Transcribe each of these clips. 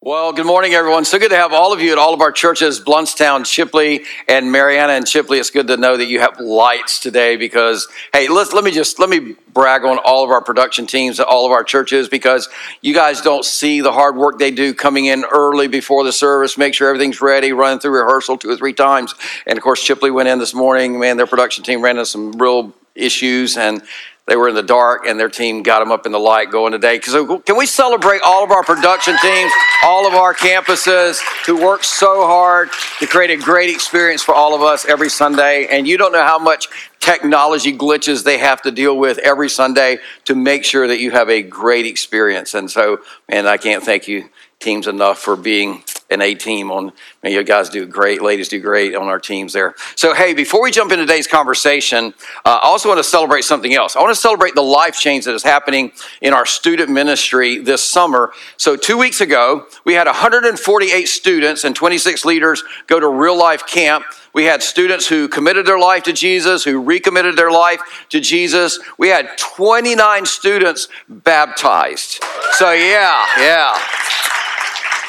Well, good morning, everyone. So good to have all of you at all of our churches, Blountstown, Chipley, and Marianna and Chipley. It's good to know that you have lights today because, hey, let's, let me just, let me brag on all of our production teams at all of our churches because you guys don't see the hard work they do coming in early before the service, make sure everything's ready, running through rehearsal two or three times. And of course, Chipley went in this morning, man, their production team ran into some real issues and they were in the dark, and their team got them up in the light going today. So can we celebrate all of our production teams, all of our campuses who work so hard to create a great experience for all of us every Sunday? And you don't know how much technology glitches they have to deal with every Sunday to make sure that you have a great experience. And so, man, I can't thank you teams enough for being an A team on. Man, you guys do great, ladies do great on our teams there. So, hey, before we jump into today's conversation, uh, I also want to celebrate something else. I want to celebrate the life change that is happening in our student ministry this summer. So, two weeks ago, we had 148 students and 26 leaders go to real life camp. We had students who committed their life to Jesus, who recommitted their life to Jesus. We had 29 students baptized. So, yeah, yeah.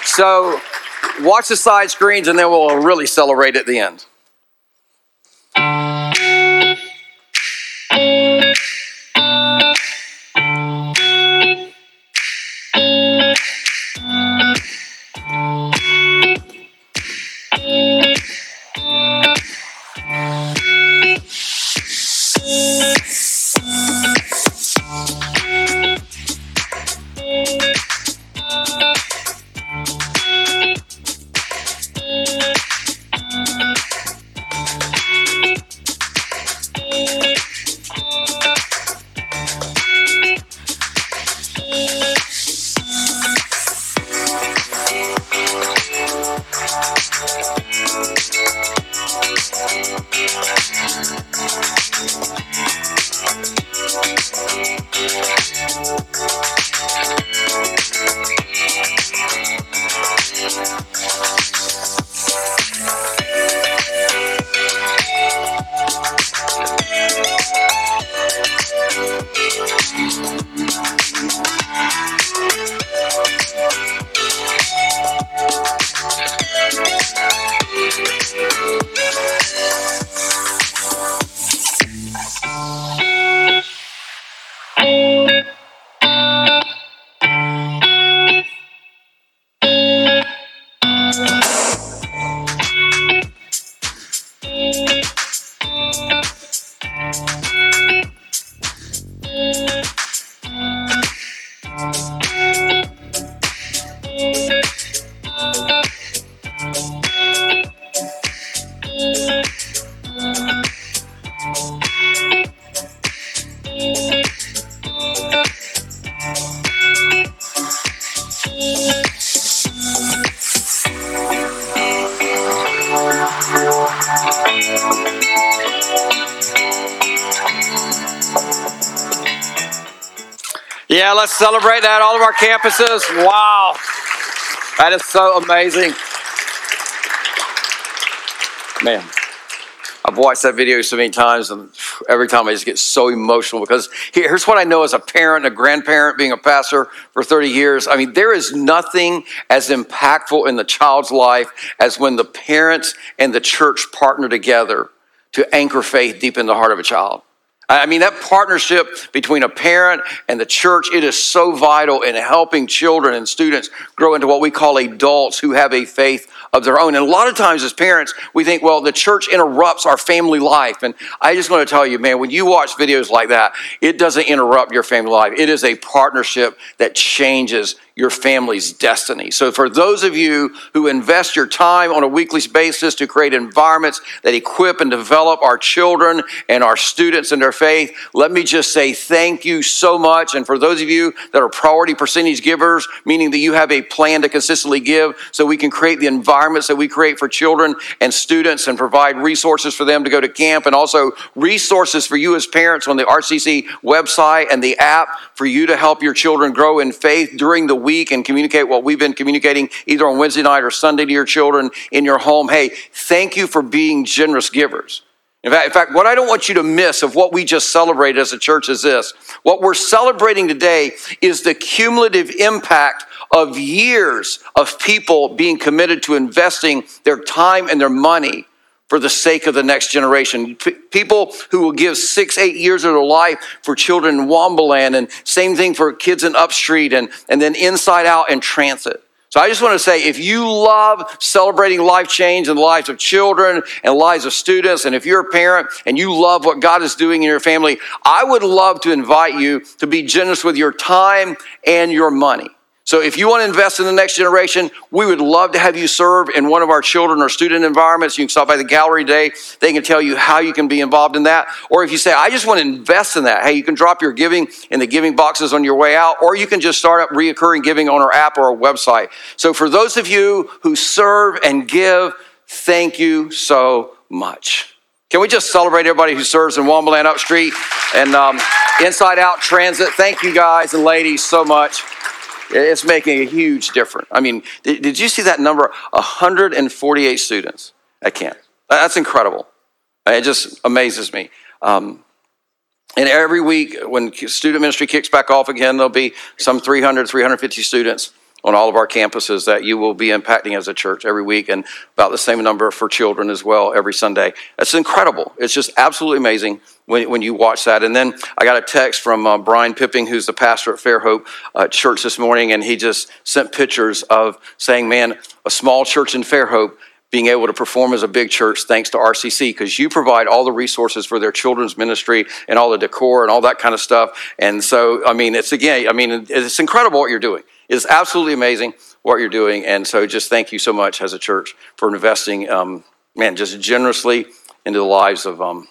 So, watch the side screens and then we'll really celebrate at the end. Yeah, celebrate that. All of our campuses. Wow. That is so amazing. Man, I've watched that video so many times, and every time I just get so emotional because here's what I know as a parent, a grandparent, being a pastor for 30 years. I mean, there is nothing as impactful in the child's life as when the parents and the church partner together to anchor faith deep in the heart of a child. I mean, that partnership between a parent and the church, it is so vital in helping children and students grow into what we call adults who have a faith of their own. And a lot of times as parents, we think, well, the church interrupts our family life. And I just want to tell you, man, when you watch videos like that, it doesn't interrupt your family life. It is a partnership that changes your family's destiny. So, for those of you who invest your time on a weekly basis to create environments that equip and develop our children and our students in their faith, let me just say thank you so much. And for those of you that are priority percentage givers, meaning that you have a plan to consistently give so we can create the environments that we create for children and students and provide resources for them to go to camp and also resources for you as parents on the RCC website and the app for you to help your children grow in faith during the week and communicate what we've been communicating either on Wednesday night or Sunday to your children in your home. Hey, thank you for being generous givers. In fact, in fact, what I don't want you to miss of what we just celebrated as a church is this. What we're celebrating today is the cumulative impact of years of people being committed to investing their time and their money for the sake of the next generation. P- people who will give six, eight years of their life for children in Waumba Land, and same thing for kids in Upstreet, and, and then Inside Out and Transit. So I just want to say if you love celebrating life change in the lives of children and lives of students, and if you're a parent and you love what God is doing in your family, I would love to invite you to be generous with your time and your money. So if you want to invest in the next generation, we would love to have you serve in one of our children or student environments. You can stop by the gallery today. They can tell you how you can be involved in that. Or if you say, I just want to invest in that, hey, you can drop your giving in the giving boxes on your way out, or you can just start up reoccurring giving on our app or our website. So for those of you who serve and give, thank you so much. Can we just celebrate everybody who serves in Waumba Land Upstreet and um, Inside Out Transit? Thank you guys and ladies so much. It's making a huge difference. I mean, did, you see that number? 148 students at camp. That's incredible. It just amazes me. Um, and every week, when student ministry kicks back off again, there'll be some 300, 350 students on all of our campuses that you will be impacting as a church every week, and about the same number for children as well every Sunday. That's incredible. It's just absolutely amazing when, when you watch that. And then I got a text from uh, Brian Pipping, who's the pastor at Fairhope uh, Church this morning, and he just sent pictures of saying, Man, a small church in Fairhope being able to perform as a big church thanks to RCC because you provide all the resources for their children's ministry and all the decor and all that kind of stuff. And so, I mean, it's again, I mean, it's incredible what you're doing. It's absolutely amazing what you're doing. And so, just thank you so much as a church for investing, um, man, just generously into the lives of. Um,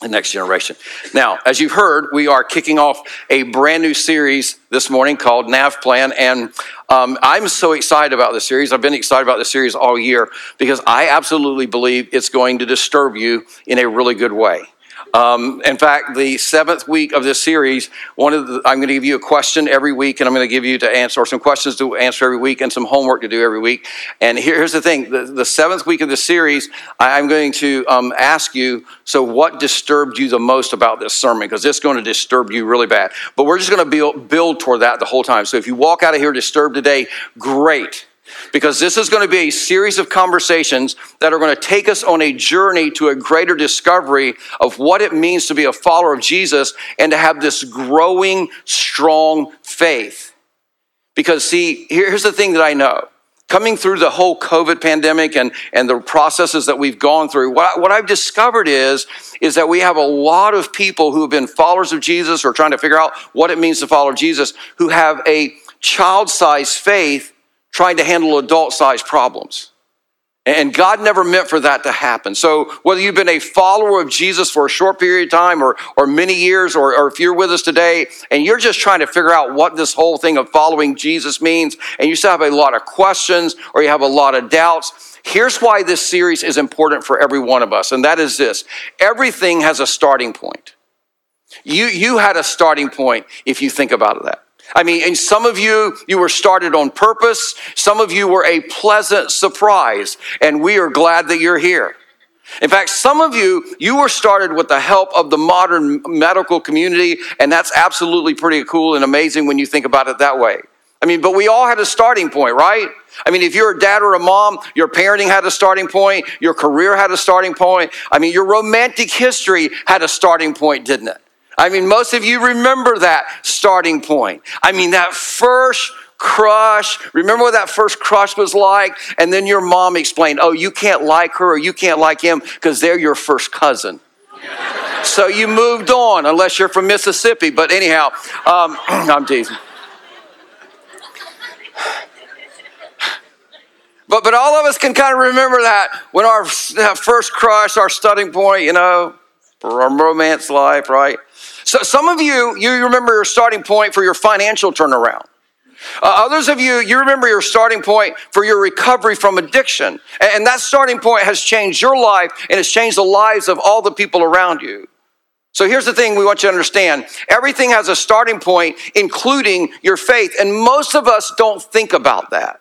the next generation. Now, as you've heard, we are kicking off a brand new series this morning called Nav Plan. And um, I'm so excited about this series. I've been excited about this series all year because I absolutely believe it's going to disturb you in a really good way. Um, in fact, the seventh week of this series, one of the, I'm going to give you a question every week, and I'm going to give you to answer, some questions to answer every week, and some homework to do every week. And here's the thing: the, the seventh week of the series, I'm going to um, ask you. So, what disturbed you the most about this sermon? Because it's going to disturb you really bad. But we're just going to build, build toward that the whole time. So, if you walk out of here disturbed today, great because this is going to be a series of conversations that are going to take us on a journey to a greater discovery of what it means to be a follower of Jesus and to have this growing, strong faith. Because, see, here's the thing that I know. Coming through the whole COVID pandemic and, and the processes that we've gone through, what, what I've discovered is, is that we have a lot of people who have been followers of Jesus or trying to figure out what it means to follow Jesus who have a child sized faith trying to handle adult sized problems. And God never meant for that to happen. So, whether you've been a follower of Jesus for a short period of time or, or many years, or, or if you're with us today and you're just trying to figure out what this whole thing of following Jesus means, and you still have a lot of questions or you have a lot of doubts, here's why this series is important for every one of us. And that is this everything has a starting point. You, you had a starting point if you think about that. I mean, and some of you, you were started on purpose. Some of you were a pleasant surprise, and we are glad that you're here. In fact, some of you, you were started with the help of the modern medical community, and that's absolutely pretty cool and amazing when you think about it that way. I mean, but we all had a starting point, right? I mean, if you're a dad or a mom, your parenting had a starting point, your career had a starting point. I mean, your romantic history had a starting point, didn't it? I mean, most of you remember that starting point. I mean, that first crush. Remember what that first crush was like? And then your mom explained, oh, you can't like her or you can't like him because they're your first cousin. so you moved on, unless you're from Mississippi. But anyhow, um, I'm teasing. But, but all of us can kind of remember that when our that first crush, our starting point, you know, our romance life, right? So some of you, you remember your starting point for your financial turnaround. Uh, others of you, you remember your starting point for your recovery from addiction. And, and that starting point has changed your life and has changed the lives of all the people around you. So here's the thing we want you to understand everything has a starting point, including your faith. And most of us don't think about that.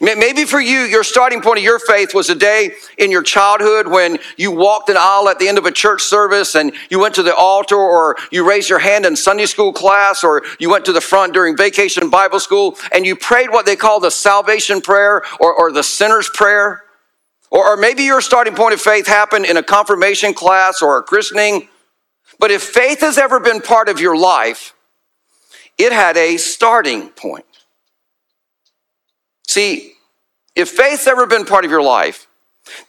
Maybe for you, your starting point of your faith was a day in your childhood when you walked an aisle at the end of a church service and you went to the altar or you raised your hand in Sunday school class or you went to the front during vacation Bible school and you prayed what they call the salvation prayer or, or the sinner's prayer. Or, or maybe your starting point of faith happened in a confirmation class or a christening. But if faith has ever been part of your life, it had a starting point. See, if faith's ever been part of your life,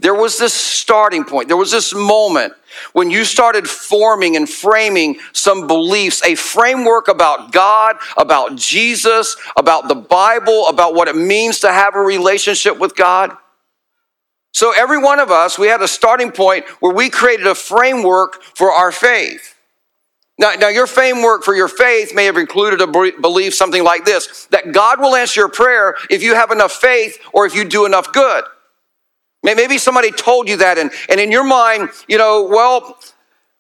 there was this starting point. There was this moment when you started forming and framing some beliefs, a framework about God, about Jesus, about the Bible, about what it means to have a relationship with God. So, every one of us, we had a starting point where we created a framework for our faith. Now, now, your framework for your faith may have included a belief something like this that God will answer your prayer if you have enough faith or if you do enough good. Maybe somebody told you that, and, and in your mind, you know, well,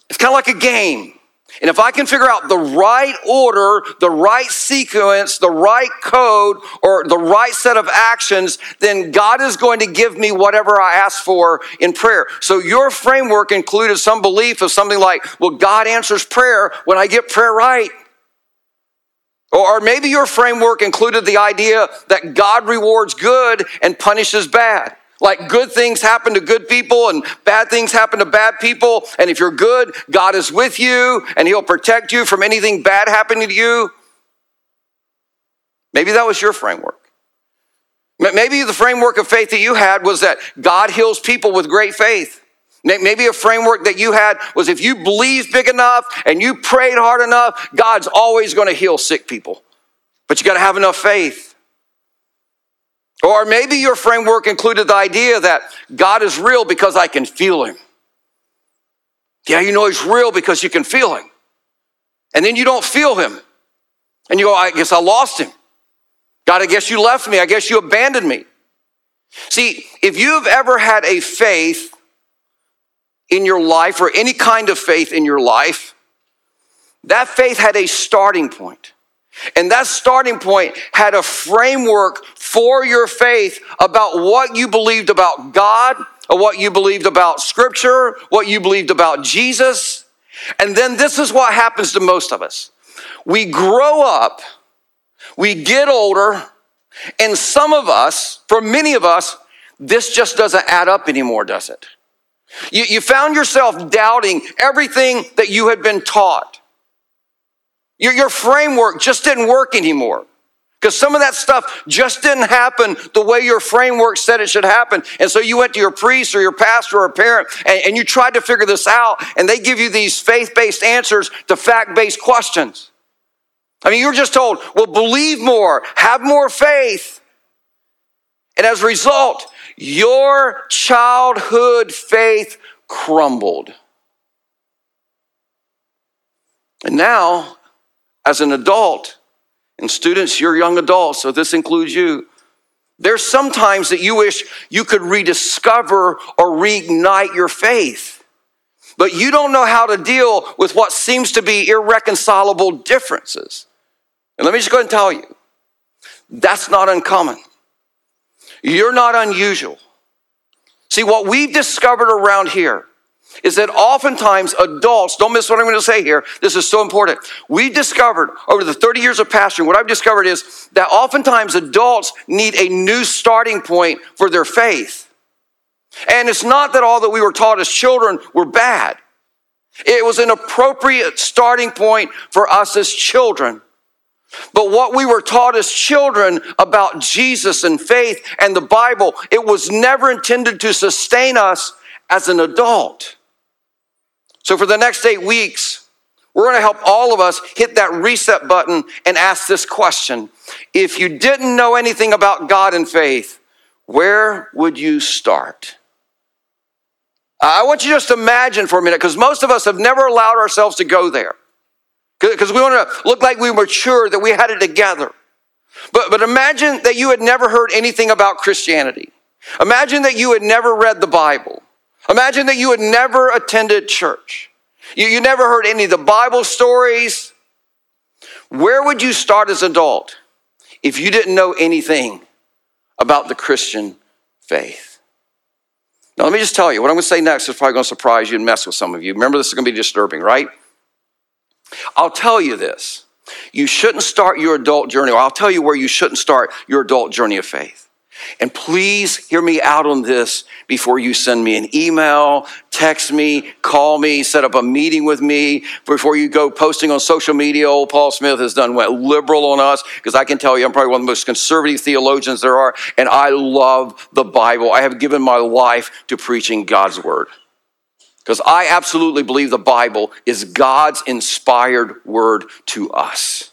it's kind of like a game. And if I can figure out the right order, the right sequence, the right code, or the right set of actions, then God is going to give me whatever I ask for in prayer. So your framework included some belief of something like, well, God answers prayer when I get prayer right. Or maybe your framework included the idea that God rewards good and punishes bad. Like good things happen to good people and bad things happen to bad people. And if you're good, God is with you and He'll protect you from anything bad happening to you. Maybe that was your framework. Maybe the framework of faith that you had was that God heals people with great faith. Maybe a framework that you had was if you believe big enough and you prayed hard enough, God's always going to heal sick people. But you got to have enough faith. Or maybe your framework included the idea that God is real because I can feel him. Yeah, you know he's real because you can feel him. And then you don't feel him. And you go, I guess I lost him. God, I guess you left me. I guess you abandoned me. See, if you've ever had a faith in your life or any kind of faith in your life, that faith had a starting point. And that starting point had a framework for your faith about what you believed about God, or what you believed about Scripture, what you believed about Jesus. And then this is what happens to most of us we grow up, we get older, and some of us, for many of us, this just doesn't add up anymore, does it? You, you found yourself doubting everything that you had been taught. Your, your framework just didn't work anymore. Because some of that stuff just didn't happen the way your framework said it should happen. And so you went to your priest or your pastor or a parent and, and you tried to figure this out, and they give you these faith based answers to fact based questions. I mean, you were just told, well, believe more, have more faith. And as a result, your childhood faith crumbled. And now as an adult, and students, you're young adults, so this includes you. There's sometimes that you wish you could rediscover or reignite your faith, but you don't know how to deal with what seems to be irreconcilable differences. And let me just go and tell you that's not uncommon. You're not unusual. See, what we've discovered around here is that oftentimes adults, don't miss what I'm going to say here, this is so important. We discovered over the 30 years of pastoring, what I've discovered is that oftentimes adults need a new starting point for their faith. And it's not that all that we were taught as children were bad. It was an appropriate starting point for us as children. But what we were taught as children about Jesus and faith and the Bible, it was never intended to sustain us as an adult. So, for the next eight weeks, we're going to help all of us hit that reset button and ask this question If you didn't know anything about God and faith, where would you start? I want you just imagine for a minute, because most of us have never allowed ourselves to go there. Because we want to look like we mature, that we had it together. But, but imagine that you had never heard anything about Christianity. Imagine that you had never read the Bible. Imagine that you had never attended church. You, you never heard any of the Bible stories. Where would you start as an adult if you didn't know anything about the Christian faith. Now, let me just tell you, what I'm going to say next is probably going to surprise you and mess with some of you. Remember, this is going to be disturbing, right? I'll tell you this. You shouldn't start your adult journey, or I'll tell you where you shouldn't start your adult journey of faith. And please hear me out on this before you send me an email, text me, call me, set up a meeting with me, before you go posting on social media. Old Paul Smith has done went liberal on us because I can tell you I'm probably one of the most conservative theologians there are, and I love the Bible. I have given my life to preaching God's word. Because I absolutely believe the Bible is God's inspired word to us.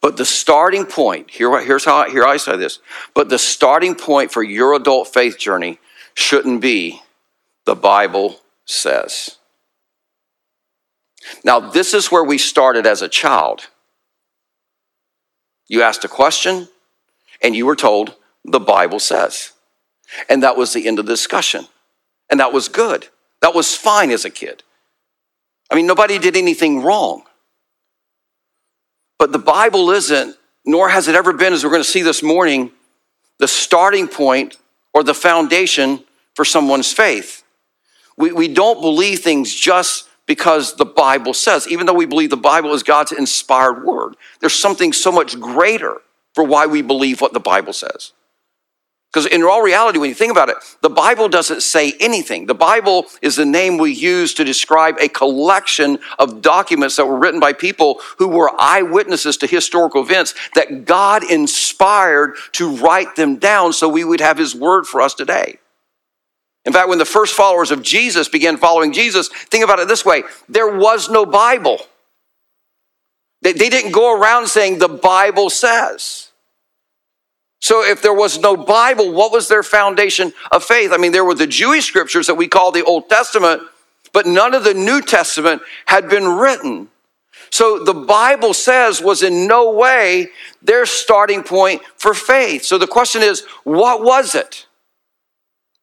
But the starting point, here, here's how here I say this, but the starting point for your adult faith journey shouldn't be the Bible says. Now, this is where we started as a child. You asked a question, and you were told, the Bible says. And that was the end of the discussion. And that was good. That was fine as a kid. I mean, nobody did anything wrong. But the Bible isn't, nor has it ever been, as we're going to see this morning, the starting point or the foundation for someone's faith. We, we don't believe things just because the Bible says, even though we believe the Bible is God's inspired word, there's something so much greater for why we believe what the Bible says. Because in all reality, when you think about it, the Bible doesn't say anything. The Bible is the name we use to describe a collection of documents that were written by people who were eyewitnesses to historical events that God inspired to write them down so we would have His word for us today. In fact, when the first followers of Jesus began following Jesus, think about it this way there was no Bible. They, didn't go around saying, the Bible says. So, if there was no Bible, what was their foundation of faith? I mean, there were the Jewish scriptures that we call the Old Testament, but none of the New Testament had been written. So, the Bible says was in no way their starting point for faith. So, the question is, what was it?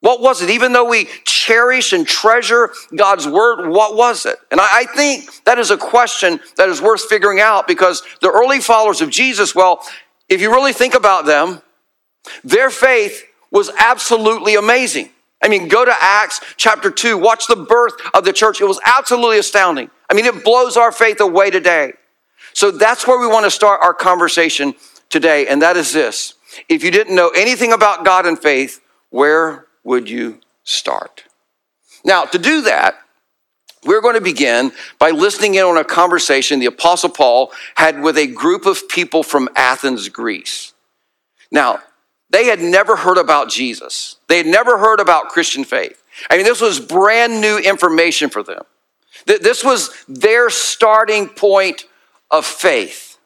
What was it? Even though we cherish and treasure God's word, what was it? And I think that is a question that is worth figuring out because the early followers of Jesus, well, if you really think about them, their faith was absolutely amazing. I mean, go to Acts chapter 2, watch the birth of the church. It was absolutely astounding. I mean, it blows our faith away today. So that's where we want to start our conversation today, and that is this. If you didn't know anything about God and faith, where would you start? Now, to do that, we're going to begin by listening in on a conversation the Apostle Paul had with a group of people from Athens, Greece. Now, they had never heard about Jesus. They had never heard about Christian faith. I mean, this was brand new information for them. This was their starting point of faith.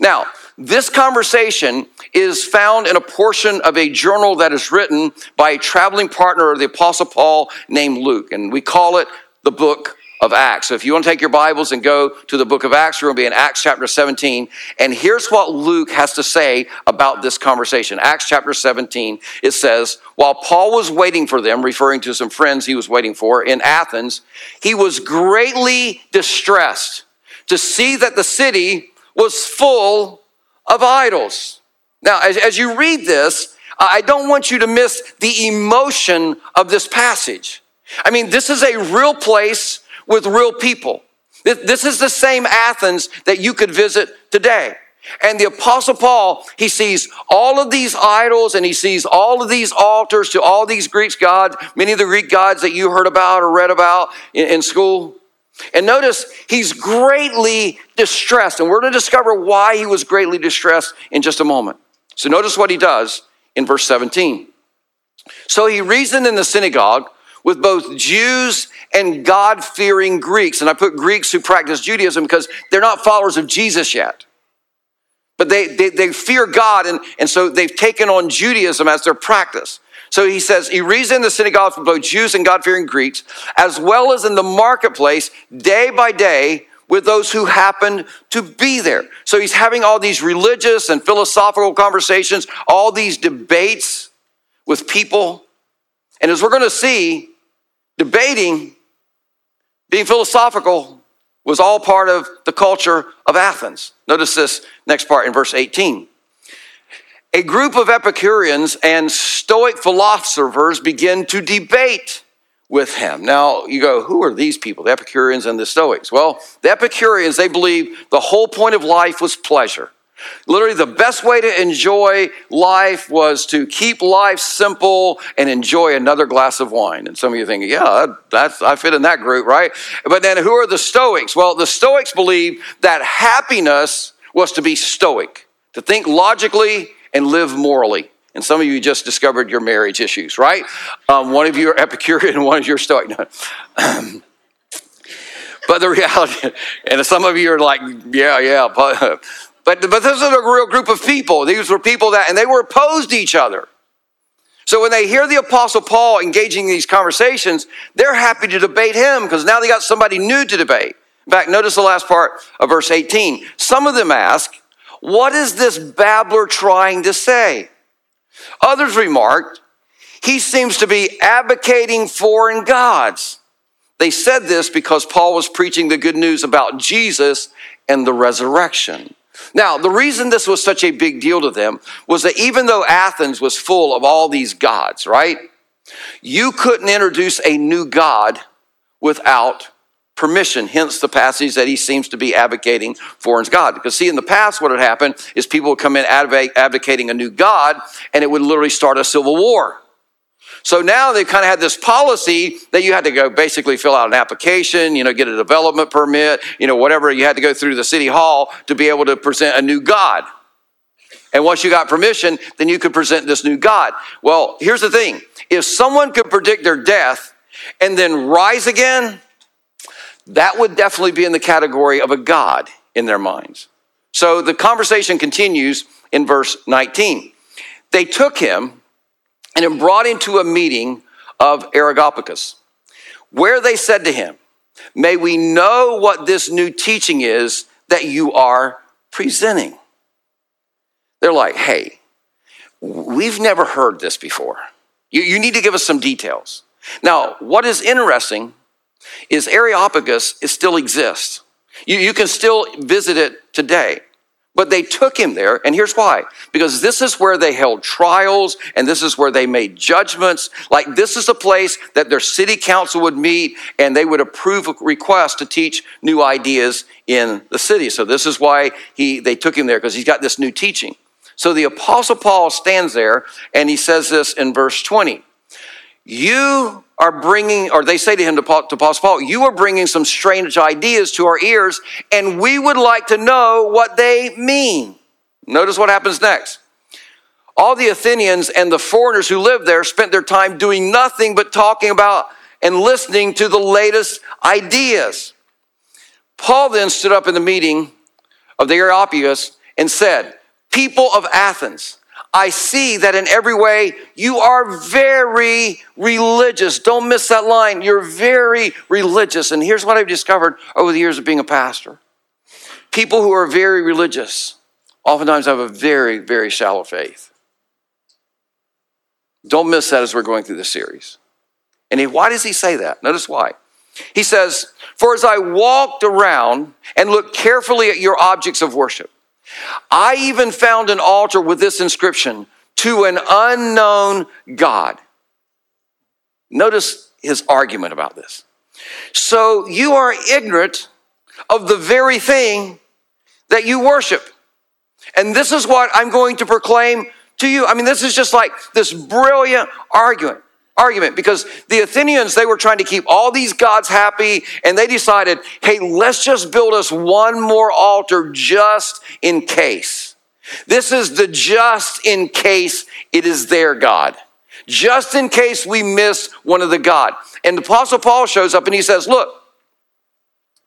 Now, this conversation is found in a portion of a journal that is written by a traveling partner of the Apostle Paul named Luke, and we call it the book of Acts. So if you want to take your Bibles and go to the book of Acts, we're going to be in Acts chapter 17. And here's what Luke has to say about this conversation. Acts chapter 17, it says, While Paul was waiting for them, referring to some friends he was waiting for in Athens, he was greatly distressed to see that the city was full of idols. Now, as, as you read this, I don't want you to miss the emotion of this passage. I mean, this is a real place with real people. This is the same Athens that you could visit today. And the Apostle Paul, he sees all of these idols and he sees all of these altars to all these Greek gods, many of the Greek gods that you heard about or read about in, school. And notice he's greatly distressed. And we're going to discover why he was greatly distressed in just a moment. So notice what he does in verse 17. So he reasoned in the synagogue with both Jews and God fearing Greeks. And I put Greeks who practice Judaism because they're not followers of Jesus yet. But they, they, they fear God, and, and so they've taken on Judaism as their practice. So he says, he reasoned in the synagogue for both Jews and God fearing Greeks, as well as in the marketplace, day by day, with those who happened to be there. So he's having all these religious and philosophical conversations, all these debates with people. And as we're going to see, debating being philosophical was all part of the culture of Athens. Notice this next part in verse 18. a group of Epicureans and Stoic philosophers begin to debate with him. Now, you go, who are these people, the Epicureans and the Stoics? Well, the Epicureans, they believe the whole point of life was pleasure. Literally, the best way to enjoy life was to keep life simple and enjoy another glass of wine. And some of you thinking, yeah, that's I fit in that group, right? But then, who are the Stoics? Well, the Stoics believe that happiness was to be stoic, to think logically and live morally. And some of you just discovered your marriage issues, right? Um, one of you are Epicurean one of you are Stoic. but the reality, and some of you are like, yeah, yeah, but, but, but this is a real group of people. These were people that, and they were opposed to each other. So when they hear the Apostle Paul engaging in these conversations, they're happy to debate him because now they got somebody new to debate. In fact, notice the last part of verse 18. Some of them ask, What is this babbler trying to say? Others remarked, he seems to be advocating foreign gods. They said this because Paul was preaching the good news about Jesus and the resurrection. Now, the reason this was such a big deal to them was that even though Athens was full of all these gods, right? You couldn't introduce a new God without permission, hence the passage that he seems to be advocating for his God. Because, see, in the past, what had happened is people would come in advocating a new God, and it would literally start a civil war. So now they've kind of had this policy that you had to go basically fill out an application, you know, get a development permit, you know, whatever. You had to go through the city hall to be able to present a new God. And once you got permission, then you could present this new God. Well, here's the thing if someone could predict their death and then rise again, that would definitely be in the category of a God in their minds. So the conversation continues in verse 19. They took him and brought into a meeting of Areopagus, where they said to him, May we know what this new teaching is that you are presenting. They're like, Hey, we've never heard this before. You, you need to give us some details. Now, what is interesting is Areopagus still exists. You, you can still visit it today. But they took him there, and here's why. Because this is where they held trials, and this is where they made judgments. Like, this is a place that their city council would meet, and they would approve a request to teach new ideas in the city. So, this is why he, they took him there, because he's got this new teaching. So, the Apostle Paul stands there, and he says this in verse 20 You are bringing, or they say to him, to, Paul, to Apostle Paul, you are bringing some strange ideas to our ears, and we would like to know what they mean. Notice what happens next. All the Athenians and the foreigners who lived there spent their time doing nothing but talking about and listening to the latest ideas. Paul then stood up in the meeting of the Areopagus and said, People of Athens, I see that in every way you are very religious. Don't miss that line. You're very religious. And here's what I've discovered over the years of being a pastor people who are very religious oftentimes have a very, very shallow faith. Don't miss that as we're going through this series. And why does he say that? Notice why. He says, For as I walked around and looked carefully at your objects of worship, I even found an altar with this inscription to an unknown God. Notice his argument about this. So you are ignorant of the very thing that you worship. And this is what I'm going to proclaim to you. I mean, this is just like this brilliant argument argument because the Athenians, they were trying to keep all these gods happy and they decided, hey, let's just build us one more altar just in case. This is the just in case it is their God. Just in case we miss one of the God. And the Apostle Paul shows up and he says, look,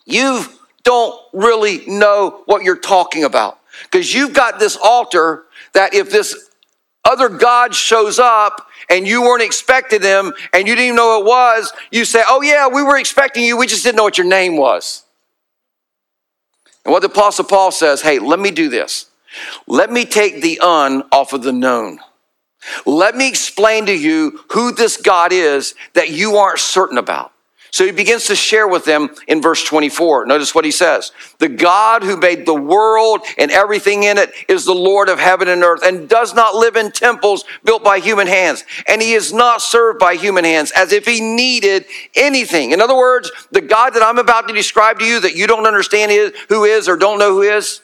you don't really know what you're talking about because you've got this altar that if this other God shows up and you weren't expecting them and you didn't even know it was, you say, Oh, yeah, we were expecting you. We just didn't know what your name was. And what the Apostle Paul says, Hey, let me do this. Let me take the un off of the known. Let me explain to you who this God is that you aren't certain about. So he begins to share with them in verse 24. Notice what he says. The God who made the world and everything in it is the Lord of heaven and earth and does not live in temples built by human hands. And he is not served by human hands as if he needed anything. In other words, the God that I'm about to describe to you that you don't understand who is or don't know who is,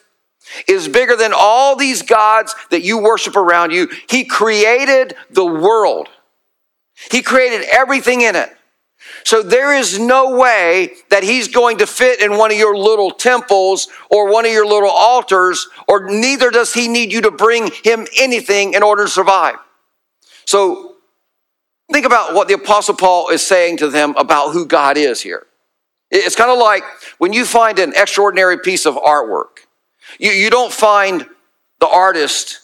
is bigger than all these gods that you worship around you. He created the world. He created everything in it. So there is no way that he's going to fit in one of your little temples or one of your little altars, or neither does he need you to bring him anything in order to survive. So think about what the Apostle Paul is saying to them about who God is here. It's kind of like when you find an extraordinary piece of artwork, you, you don't find the artist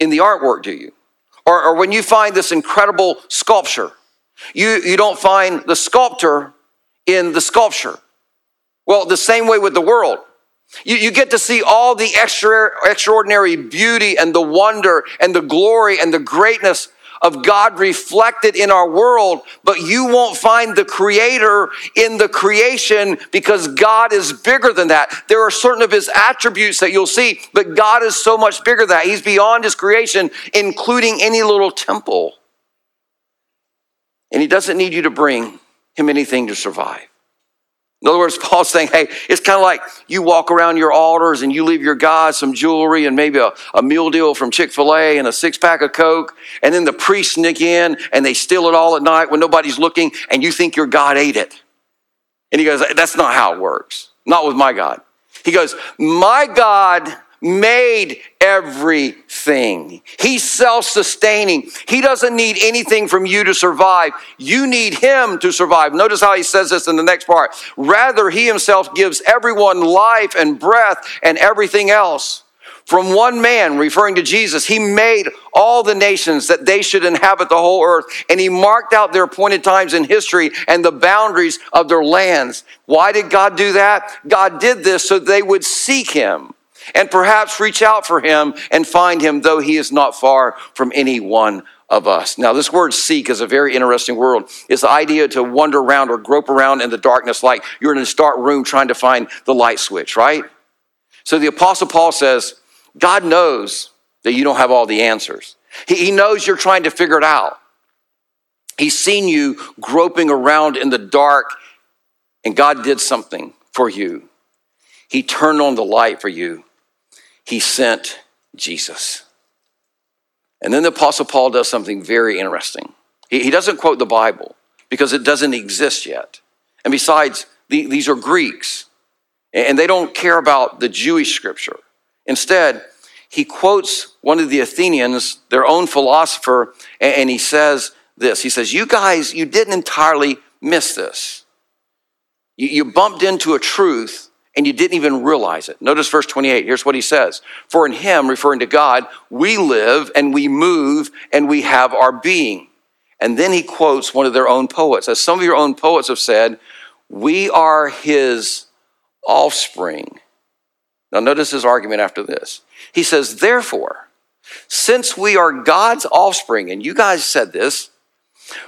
in the artwork, do you? Or, or when you find this incredible sculpture, you, you don't find the sculptor in the sculpture. Well, the same way with the world. You, you get to see all the extra, extraordinary beauty and the wonder and the glory and the greatness of God reflected in our world, but you won't find the creator in the creation because God is bigger than that. There are certain of his attributes that you'll see, but God is so much bigger than that. He's beyond his creation, including any little temple. And he doesn't need you to bring him anything to survive. In other words, Paul's saying, hey, it's kind of like you walk around your altars and you leave your God some jewelry and maybe a, a meal deal from Chick fil A and a six pack of Coke. And then the priests sneak in and they steal it all at night when nobody's looking and you think your God ate it. And he goes, that's not how it works. Not with my God. He goes, my God made everything. He's self sustaining. He doesn't need anything from you to survive. You need Him to survive. Notice how he says this in the next part. Rather, He Himself gives everyone life and breath and everything else. From one man, referring to Jesus, he made all the nations that they should inhabit the whole earth, and he marked out their appointed times in history and the boundaries of their lands. Why did God do that? God did this so they would seek him and perhaps reach out for him and find him, though he is not far from any one of us. Now, this word seek is a very interesting word. It's the idea to wander around or grope around in the darkness like you're in a dark room trying to find the light switch, right? So the Apostle Paul says, God knows that you don't have all the answers. He, knows you're trying to figure it out. He's seen you groping around in the dark, and God did something for you. He turned on the light for you he sent Jesus. And then the Apostle Paul does something very interesting. He, he doesn't quote the Bible because it doesn't exist yet. And besides, the, these are Greeks, and they don't care about the Jewish scripture. Instead, he quotes one of the Athenians, their own philosopher, and, he says this He says, You guys, you didn't entirely miss this. You bumped into a truth and you didn't even realize it. Notice verse 28. Here's what he says For in him, referring to God, we live and we move and we have our being. And then he quotes one of their own poets. As some of your own poets have said, we are his offspring. Now, notice his argument after this. He says, Therefore, since we are God's offspring, and you guys said this,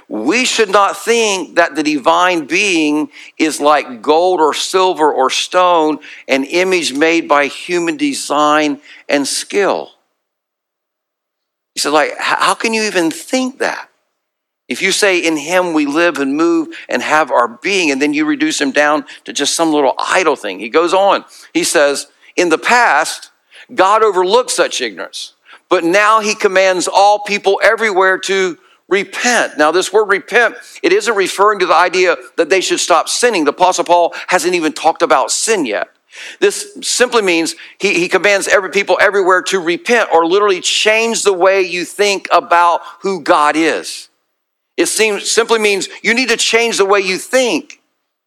we should not think that the divine being is like gold or silver or stone, an image made by human design and skill. He said, like, how can you even think that? If you say in him we live and move and have our being, and then you reduce him down to just some little idle thing. He goes on. He says, in the past, God overlooked such ignorance, but now he commands all people everywhere to repent. Now, this word repent, it isn't referring to the idea that they should stop sinning. The Apostle Paul hasn't even talked about sin yet. This simply means he, he commands every people everywhere to repent or literally change the way you think about who God is. It seems simply means you need to change the way you think.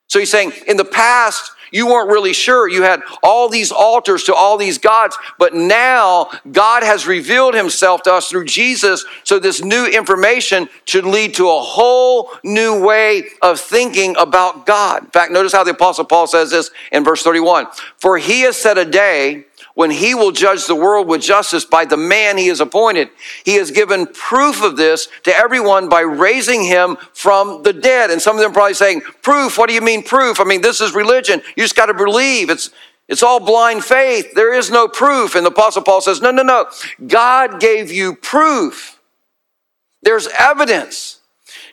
So he's saying, in the past, you weren't really sure. You had all these altars to all these gods, but now God has revealed himself to us through Jesus. So this new information should lead to a whole new way of thinking about God. In fact, notice how the apostle Paul says this in verse 31. For he has set a day when he will judge the world with justice by the man he has appointed. He has given proof of this to everyone by raising him from the dead. And some of them probably saying, Proof? What do you mean, proof? I mean, this is religion. You just got to believe. It's, it's all blind faith. There is no proof. And the Apostle Paul says, No, no, no. God gave you proof. There's evidence.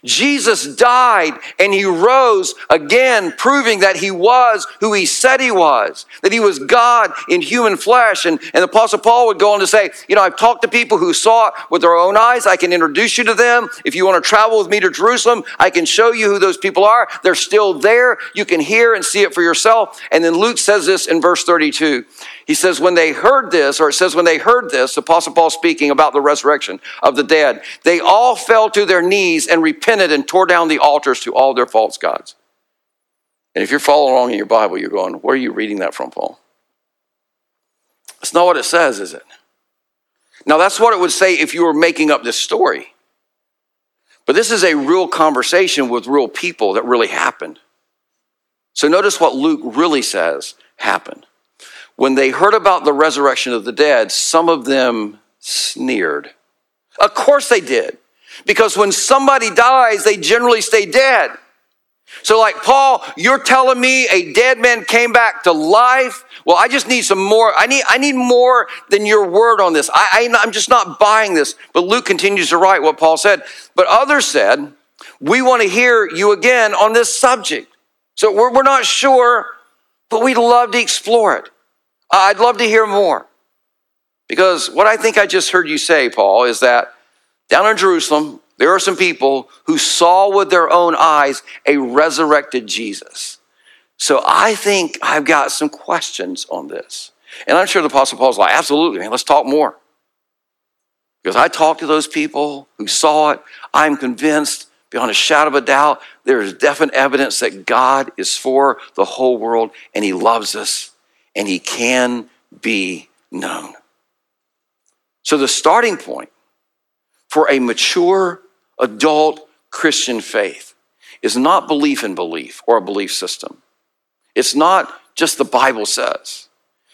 Jesus died and he rose again, proving that he was who he said he was, that he was God in human flesh. And, and the Apostle Paul would go on to say, You know, I've talked to people who saw it with their own eyes. I can introduce you to them. If you want to travel with me to Jerusalem, I can show you who those people are. They're still there. You can hear and see it for yourself. And then Luke says this in verse 32. He says, when they heard this, or it says, when they heard this, Apostle Paul speaking about the resurrection of the dead, they all fell to their knees and repented and tore down the altars to all their false gods. And if you're following along in your Bible, you're going, where are you reading that from, Paul? It's not what it says, is it? Now, that's what it would say if you were making up this story. But this is a real conversation with real people that really happened. So notice what Luke really says happened. When they heard about the resurrection of the dead, some of them sneered. Of course they did. Because when somebody dies, they generally stay dead. So, like Paul, you're telling me a dead man came back to life? Well, I just need some more. I need, I need more than your word on this. I, I, I'm just not buying this. But Luke continues to write what Paul said. But others said, We want to hear you again on this subject. So, we're, we're not sure, but we'd love to explore it. I'd love to hear more. Because what I think I just heard you say, Paul, is that down in Jerusalem, there are some people who saw with their own eyes a resurrected Jesus. So I think I've got some questions on this. And I'm sure the Apostle Paul's like, absolutely, man, let's talk more. Because I talked to those people who saw it. I'm convinced, beyond a shadow of a doubt, there is definite evidence that God is for the whole world and He loves us and he can be known. So, the starting point for a mature adult Christian faith is not belief in belief or a belief system. It's not just the Bible says.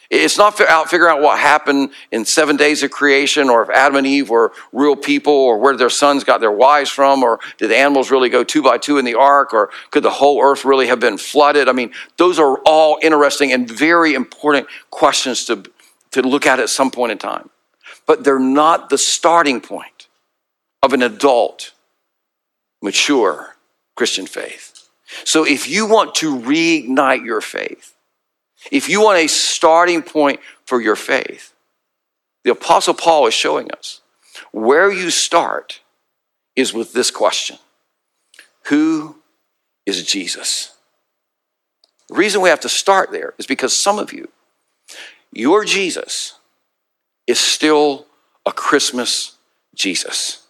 It's not out figuring out what happened in seven days of creation or if Adam and Eve were real people or where their sons got their wives from or did the animals really go two by two in the ark or could the whole earth really have been flooded? I mean, those are all interesting and very important questions to, to look at at some point in time. But they're not the starting point of an adult, mature Christian faith. So if you want to reignite your faith, if you want a starting point for your faith, the Apostle Paul is showing us where you start is with this question Who is Jesus? The reason we have to start there is because some of you, your Jesus is still a Christmas Jesus,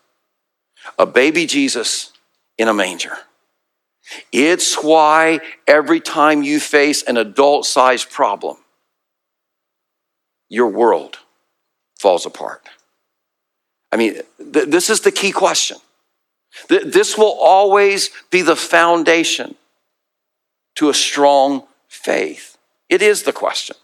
a baby Jesus in a manger. It's why every time you face an adult sized problem, your world falls apart. I mean, th- this is the key question. Th- this will always be the foundation to a strong faith. It is the question.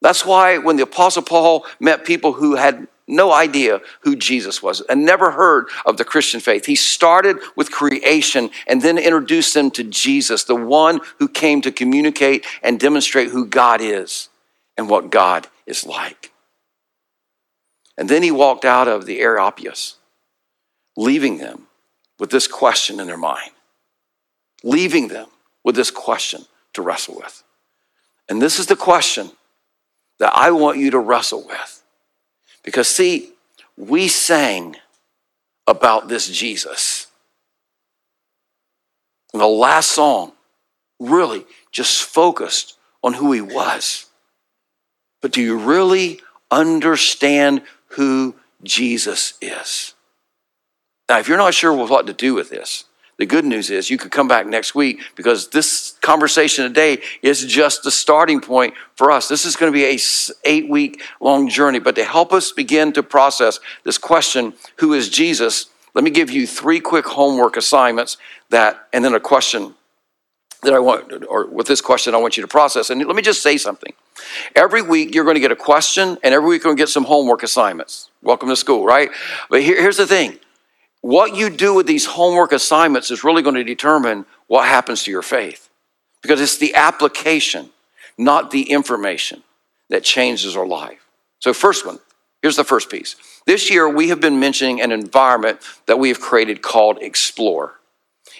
That's why when the Apostle Paul met people who had no idea who Jesus was and never heard of the Christian faith. He started with creation and then introduced them to Jesus, the one who came to communicate and demonstrate who God is and what God is like. And then he walked out of the Areopagus, leaving them with this question in their mind, leaving them with this question to wrestle with. And this is the question that I want you to wrestle with. Because, see, we sang about this Jesus. And the last song really just focused on who he was. But do you really understand who Jesus is? Now, if you're not sure what to do with this, the good news is you could come back next week because this conversation today is just the starting point for us. This is going to be a eight week long journey, but to help us begin to process this question, who is Jesus? Let me give you three quick homework assignments that, and then a question that I want, or with this question, I want you to process. And let me just say something. Every week, you're going to get a question, and every week, you're going to get some homework assignments. Welcome to school, right? But here, here's the thing what you do with these homework assignments is really going to determine what happens to your faith because it's the application, not the information, that changes our life. So, first one, here's the first piece. This year, we have been mentioning an environment that we have created called Explore.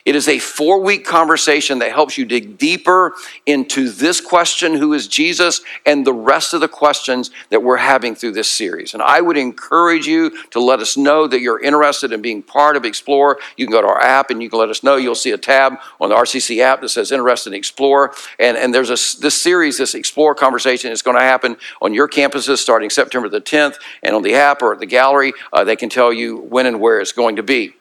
It is a four week conversation that helps you dig deeper into this question who is Jesus and the rest of the questions that we're having through this series. And I would encourage you to let us know that you're interested in being part of Explore. You can go to our app and you can let us know. You'll see a tab on the RCC app that says Interested in Explore. And, and there's a, this series, this Explore conversation is going to happen on your campuses starting September the 10th. And on the app or at the gallery, uh, they can tell you when and where it's going to be.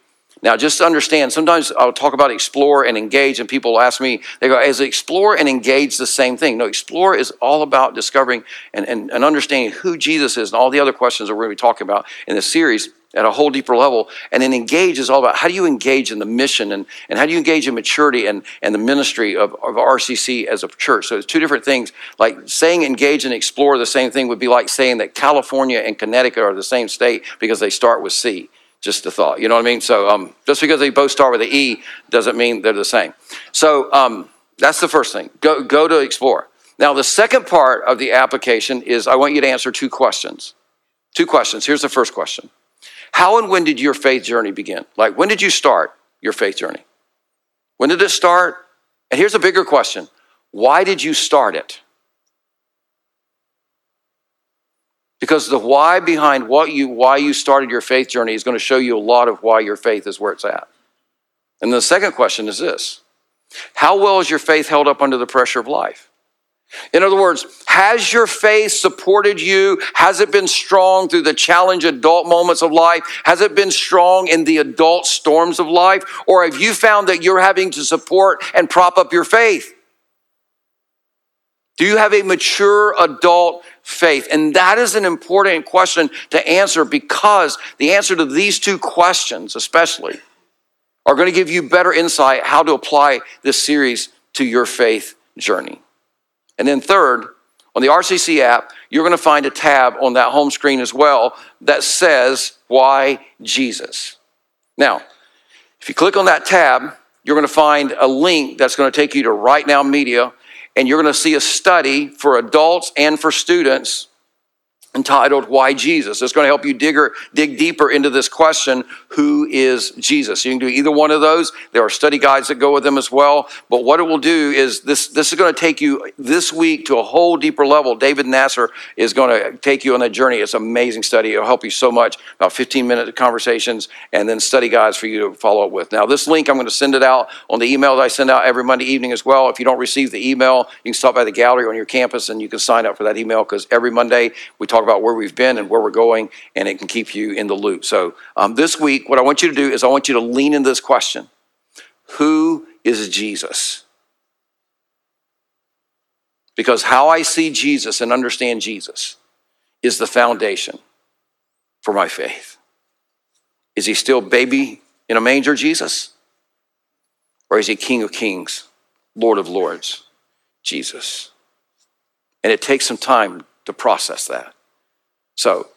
Now, just understand, sometimes I'll talk about explore and engage, and people ask me, they go, is explore and engage the same thing? No, explore is all about discovering and, and, and understanding who Jesus is and all the other questions that we're going to be talking about in this series at a whole deeper level. And then engage is all about how do you engage in the mission and, and how do you engage in maturity and, and the ministry of, of RCC as a church. So it's two different things. Like saying engage and explore the same thing would be like saying that California and Connecticut are the same state because they start with C. Just a thought. You know what I mean? So um, just because they both start with an E doesn't mean they're the same. So um, that's the first thing. Go, go to explore. Now, the second part of the application is I want you to answer two questions. Two questions. Here's the first question How and when did your faith journey begin? Like, when did you start your faith journey? When did it start? And here's a bigger question Why did you start it? Because the why behind what you why you started your faith journey is going to show you a lot of why your faith is where it's at. And the second question is this. How well is your faith held up under the pressure of life? In other words, has your faith supported you? Has it been strong through the challenge adult moments of life? Has it been strong in the adult storms of life? Or have you found that you're having to support and prop up your faith? Do you have a mature adult faith? And that is an important question to answer because the answer to these two questions, especially, are going to give you better insight how to apply this series to your faith journey. And then, third, on the RCC app, you're going to find a tab on that home screen as well that says, Why Jesus? Now, if you click on that tab, you're going to find a link that's going to take you to RightNow Media and you're going to see a study for adults and for students entitled Why Jesus? It's going to help you dig, dig deeper into this question who is Jesus? You can do either one of those. There are study guides that go with them as well. But what it will do is this, this is going to take you this week to a whole deeper level. David Nasser is going to take you on that journey. It's an amazing study. It'll help you so much. About 15 minute conversations and then study guides for you to follow up with. Now, this link, I'm going to send it out on the email that I send out every Monday evening as well. If you don't receive the email, you can stop by the gallery on your campus and you can sign up for that email because every Monday we talk about where we've been and where we're going, and it can keep you in the loop. So, um, this week, what I want you to do is I want you to lean into this question Who is Jesus? Because how I see Jesus and understand Jesus is the foundation for my faith. Is he still baby in a manger, Jesus? Or is he King of Kings, Lord of Lords, Jesus? And it takes some time to process that. So,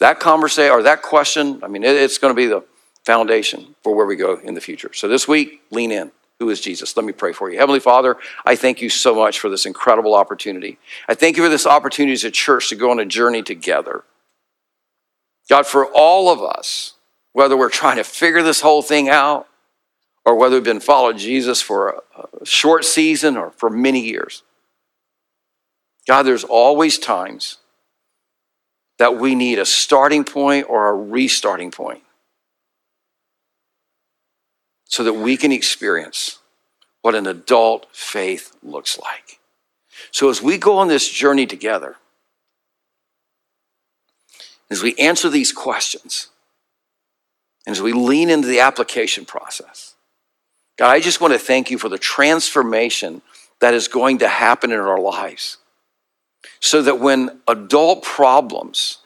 that conversation or that question, I mean, it's going to be the foundation for where we go in the future. So, this week, lean in. Who is Jesus? Let me pray for you. Heavenly Father, I thank you so much for this incredible opportunity. I thank you for this opportunity as a church to go on a journey together. God, for all of us, whether we're trying to figure this whole thing out or whether we've been following Jesus for a short season or for many years, God, there's always times that we need a starting point or a restarting point so that we can experience what an adult faith looks like. So, as we go on this journey together, as we answer these questions, and as we lean into the application process, God, I just want to thank you for the transformation that is going to happen in our lives so that when adult problems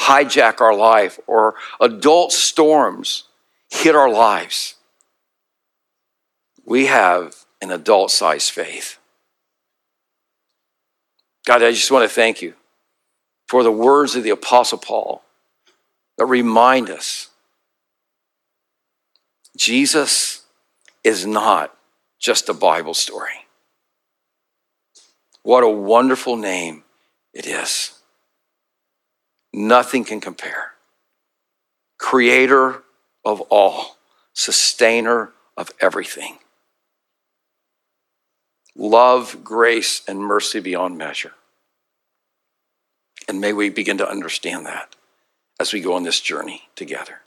hijack our life or adult storms hit our lives, we have an adult sized faith. God, I just want to thank you for the words of the Apostle Paul that remind us Jesus is not just a Bible story. What a wonderful name it is. Nothing can compare. Creator of all, sustainer of everything. Love, grace, and mercy beyond measure. And may we begin to understand that as we go on this journey together.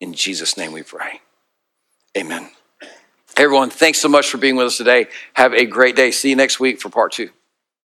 In Jesus' name we pray. Amen. Everyone, thanks so much for being with us today. Have a great day. See you next week for part two.